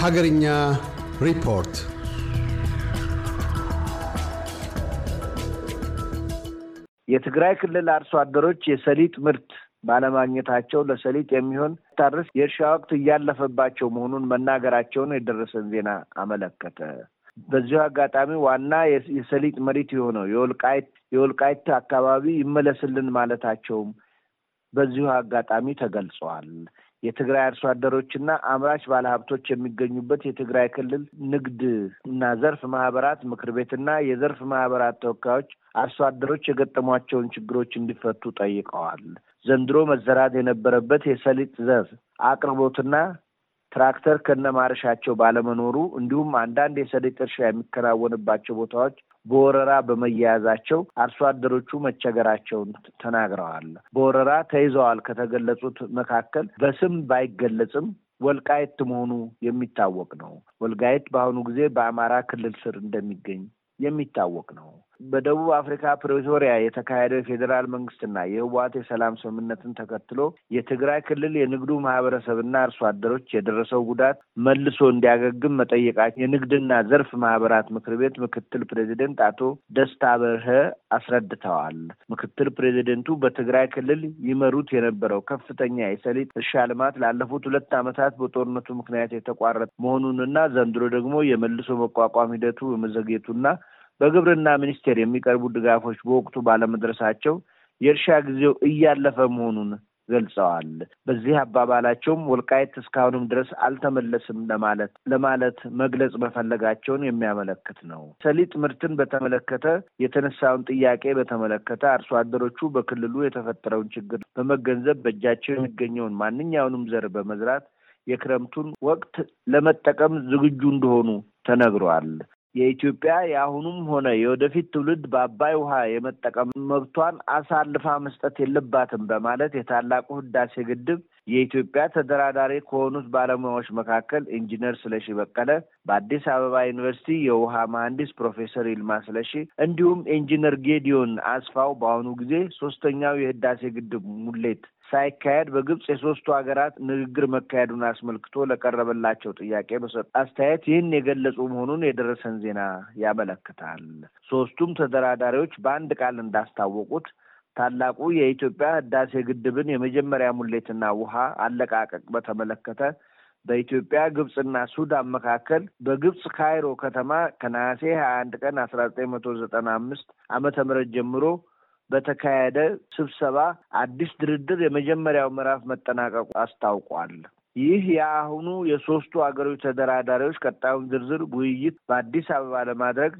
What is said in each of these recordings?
ሀገርኛ ሪፖርት የትግራይ ክልል አርሶ አደሮች የሰሊጥ ምርት ባለማግኘታቸው ለሰሊጥ የሚሆን ታርስ የእርሻ ወቅት እያለፈባቸው መሆኑን መናገራቸውን የደረሰን ዜና አመለከተ። በዚሁ አጋጣሚ ዋና የሰሊጥ መሬት የሆነው የወልቃይት የወልቃይት አካባቢ ይመለስልን ማለታቸውም በዚሁ አጋጣሚ ተገልጸዋል። የትግራይ አርሶ አደሮችና አምራች ባለሀብቶች የሚገኙበት የትግራይ ክልል ንግድ እና ዘርፍ ማህበራት ምክር ቤትና የዘርፍ ማህበራት ተወካዮች አርሶ አደሮች የገጠሟቸውን ችግሮች እንዲፈቱ ጠይቀዋል። ዘንድሮ መዘራት የነበረበት የሰሊጥ ዘር አቅርቦትና ትራክተር ከነማረሻቸው ባለመኖሩ እንዲሁም አንዳንድ የሰሊጥ እርሻ የሚከናወንባቸው ቦታዎች በወረራ በመያያዛቸው አርሶ አደሮቹ መቸገራቸውን ተናግረዋል። በወረራ ተይዘዋል ከተገለጹት መካከል በስም ባይገለጽም ወልቃይት መሆኑ የሚታወቅ ነው። ወልቃይት በአሁኑ ጊዜ በአማራ ክልል ስር እንደሚገኝ የሚታወቅ ነው። በደቡብ አፍሪካ ፕሬቶሪያ የተካሄደው የፌዴራል መንግስትና የህወሓት የሰላም ስምምነትን ተከትሎ የትግራይ ክልል የንግዱ ማህበረሰብና አርሶ አደሮች የደረሰው ጉዳት መልሶ እንዲያገግም መጠየቃቸው የንግድና ዘርፍ ማህበራት ምክር ቤት ምክትል ፕሬዚደንት አቶ ደስታ በርሀ አስረድተዋል። ምክትል ፕሬዚደንቱ በትግራይ ክልል ይመሩት የነበረው ከፍተኛ የሰሊጥ እርሻ ልማት ላለፉት ሁለት ዓመታት በጦርነቱ ምክንያት የተቋረጠ መሆኑንና ዘንድሮ ደግሞ የመልሶ መቋቋም ሂደቱ በመዘግየቱና በግብርና ሚኒስቴር የሚቀርቡ ድጋፎች በወቅቱ ባለመድረሳቸው የእርሻ ጊዜው እያለፈ መሆኑን ገልጸዋል። በዚህ አባባላቸውም ወልቃይት እስካሁንም ድረስ አልተመለስም ለማለት ለማለት መግለጽ መፈለጋቸውን የሚያመለክት ነው። ሰሊጥ ምርትን በተመለከተ የተነሳውን ጥያቄ በተመለከተ አርሶ አደሮቹ በክልሉ የተፈጠረውን ችግር በመገንዘብ በእጃቸው የሚገኘውን ማንኛውንም ዘር በመዝራት የክረምቱን ወቅት ለመጠቀም ዝግጁ እንደሆኑ ተነግሯል። የኢትዮጵያ የአሁኑም ሆነ የወደፊት ትውልድ በአባይ ውሃ የመጠቀም መብቷን አሳልፋ መስጠት የለባትም በማለት የታላቁ ህዳሴ ግድብ የኢትዮጵያ ተደራዳሪ ከሆኑት ባለሙያዎች መካከል ኢንጂነር ስለሺ በቀለ፣ በአዲስ አበባ ዩኒቨርሲቲ የውሃ መሐንዲስ ፕሮፌሰር ይልማ ስለሺ እንዲሁም ኢንጂነር ጌዲዮን አስፋው በአሁኑ ጊዜ ሶስተኛው የህዳሴ ግድብ ሙሌት ሳይካሄድ በግብጽ የሶስቱ ሀገራት ንግግር መካሄዱን አስመልክቶ ለቀረበላቸው ጥያቄ በሰጡ አስተያየት ይህን የገለጹ መሆኑን የደረሰን ዜና ያመለክታል። ሶስቱም ተደራዳሪዎች በአንድ ቃል እንዳስታወቁት ታላቁ የኢትዮጵያ ህዳሴ ግድብን የመጀመሪያ ሙሌትና ውሃ አለቃቀቅ በተመለከተ በኢትዮጵያ ግብጽና ሱዳን መካከል በግብጽ ካይሮ ከተማ ከነሐሴ ሀያ አንድ ቀን አስራ ዘጠኝ መቶ ዘጠና አምስት ዓመተ ምህረት ጀምሮ በተካሄደ ስብሰባ አዲስ ድርድር የመጀመሪያው ምዕራፍ መጠናቀቁ አስታውቋል። ይህ የአሁኑ የሶስቱ ሀገሮች ተደራዳሪዎች ቀጣዩን ዝርዝር ውይይት በአዲስ አበባ ለማድረግ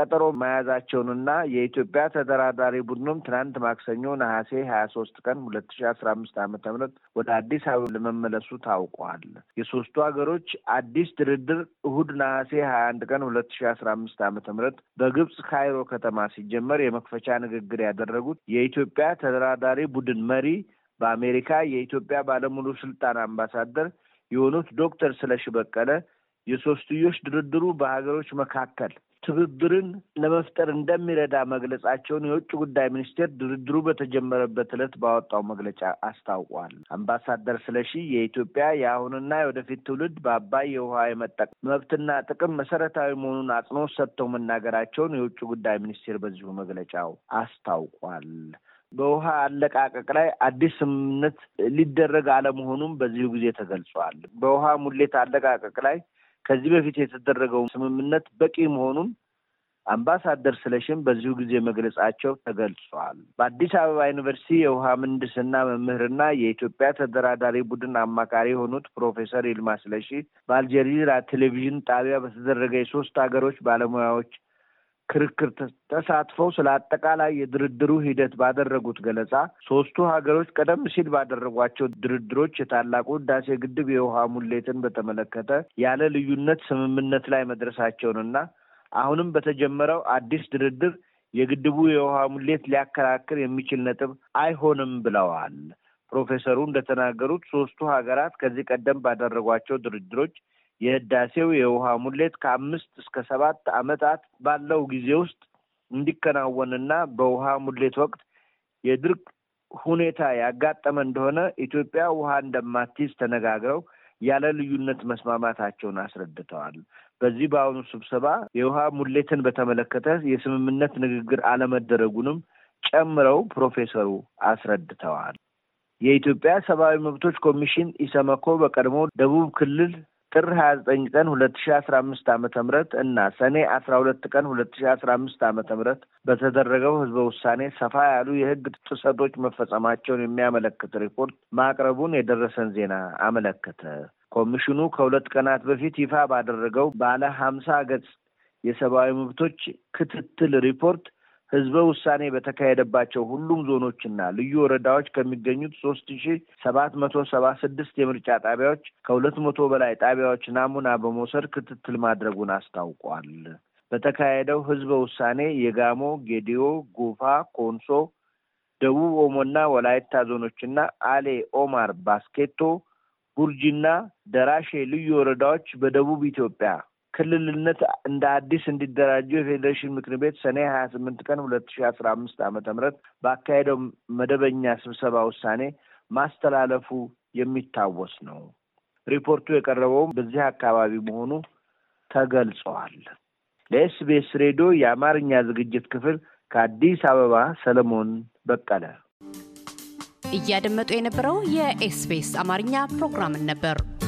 ቀጠሮ መያዛቸውንና የኢትዮጵያ ተደራዳሪ ቡድኑም ትናንት ማክሰኞ ነሐሴ ሀያ ሶስት ቀን ሁለት ሺ አስራ አምስት ዓመተ ምህረት ወደ አዲስ አበባ ለመመለሱ ታውቋል። የሶስቱ ሀገሮች አዲስ ድርድር እሁድ ነሐሴ ሀያ አንድ ቀን ሁለት ሺ አስራ አምስት ዓመተ ምህረት በግብጽ ካይሮ ከተማ ሲጀመር የመክፈቻ ንግግር ያደረጉት የኢትዮጵያ ተደራዳሪ ቡድን መሪ በአሜሪካ የኢትዮጵያ ባለሙሉ ስልጣን አምባሳደር የሆኑት ዶክተር ስለሺ በቀለ የሶስትዮሽ ድርድሩ በሀገሮች መካከል ትብብርን ለመፍጠር እንደሚረዳ መግለጻቸውን የውጭ ጉዳይ ሚኒስቴር ድርድሩ በተጀመረበት ዕለት ባወጣው መግለጫ አስታውቋል። አምባሳደር ስለሺ የኢትዮጵያ የአሁንና የወደፊት ትውልድ በአባይ የውሃ የመጠቀም መብትና ጥቅም መሰረታዊ መሆኑን አጽንኦት ሰጥተው መናገራቸውን የውጭ ጉዳይ ሚኒስቴር በዚሁ መግለጫው አስታውቋል። በውሃ አለቃቀቅ ላይ አዲስ ስምምነት ሊደረግ አለመሆኑም በዚሁ ጊዜ ተገልጿል። በውሃ ሙሌት አለቃቀቅ ላይ ከዚህ በፊት የተደረገው ስምምነት በቂ መሆኑን አምባሳደር ስለሽም በዚሁ ጊዜ መግለጻቸው ተገልጿል። በአዲስ አበባ ዩኒቨርሲቲ የውሃ ምህንድስና መምህርና የኢትዮጵያ ተደራዳሪ ቡድን አማካሪ የሆኑት ፕሮፌሰር ይልማ ስለሺ በአልጀዚራ ቴሌቪዥን ጣቢያ በተደረገ የሶስት ሀገሮች ባለሙያዎች ክርክር ተሳትፈው ስለ አጠቃላይ የድርድሩ ሂደት ባደረጉት ገለጻ ሶስቱ ሀገሮች ቀደም ሲል ባደረጓቸው ድርድሮች የታላቁ ህዳሴ ግድብ የውሃ ሙሌትን በተመለከተ ያለ ልዩነት ስምምነት ላይ መድረሳቸውንና አሁንም በተጀመረው አዲስ ድርድር የግድቡ የውሃ ሙሌት ሊያከራክር የሚችል ነጥብ አይሆንም ብለዋል። ፕሮፌሰሩ እንደተናገሩት ሶስቱ ሀገራት ከዚህ ቀደም ባደረጓቸው ድርድሮች የህዳሴው የውሃ ሙሌት ከአምስት እስከ ሰባት ዓመታት ባለው ጊዜ ውስጥ እንዲከናወንና በውሃ ሙሌት ወቅት የድርቅ ሁኔታ ያጋጠመ እንደሆነ ኢትዮጵያ ውሃ እንደማትይዝ ተነጋግረው ያለ ልዩነት መስማማታቸውን አስረድተዋል። በዚህ በአሁኑ ስብሰባ የውሃ ሙሌትን በተመለከተ የስምምነት ንግግር አለመደረጉንም ጨምረው ፕሮፌሰሩ አስረድተዋል። የኢትዮጵያ ሰብአዊ መብቶች ኮሚሽን ኢሰመኮ በቀድሞ ደቡብ ክልል ጥር ሀያ ዘጠኝ ቀን ሁለት ሺ አስራ አምስት ዓመተ ምህረት እና ሰኔ አስራ ሁለት ቀን ሁለት ሺ አስራ አምስት ዓመተ ምህረት በተደረገው ህዝበ ውሳኔ ሰፋ ያሉ የህግ ጥሰቶች መፈጸማቸውን የሚያመለክት ሪፖርት ማቅረቡን የደረሰን ዜና አመለከተ። ኮሚሽኑ ከሁለት ቀናት በፊት ይፋ ባደረገው ባለ ሀምሳ ገጽ የሰብአዊ መብቶች ክትትል ሪፖርት ህዝበ ውሳኔ በተካሄደባቸው ሁሉም ዞኖችና ልዩ ወረዳዎች ከሚገኙት ሶስት ሺ ሰባት መቶ ሰባ ስድስት የምርጫ ጣቢያዎች ከሁለት መቶ በላይ ጣቢያዎች ናሙና በመውሰድ ክትትል ማድረጉን አስታውቋል። በተካሄደው ህዝበ ውሳኔ የጋሞ፣ ጌዲዮ፣ ጎፋ፣ ኮንሶ፣ ደቡብ ኦሞና ወላይታ ዞኖችና አሌ፣ አማሮ፣ ባስኬቶ፣ ቡርጂና ደራሼ ልዩ ወረዳዎች በደቡብ ኢትዮጵያ ክልልነት እንደ አዲስ እንዲደራጁ የፌዴሬሽን ምክር ቤት ሰኔ ሀያ ስምንት ቀን ሁለት ሺ አስራ አምስት ዓመተ ምህረት ባካሄደው መደበኛ ስብሰባ ውሳኔ ማስተላለፉ የሚታወስ ነው። ሪፖርቱ የቀረበውም በዚህ አካባቢ መሆኑ ተገልጸዋል። ለኤስቢኤስ ሬዲዮ የአማርኛ ዝግጅት ክፍል ከአዲስ አበባ ሰለሞን በቀለ። እያደመጡ የነበረው የኤስቢኤስ አማርኛ ፕሮግራምን ነበር።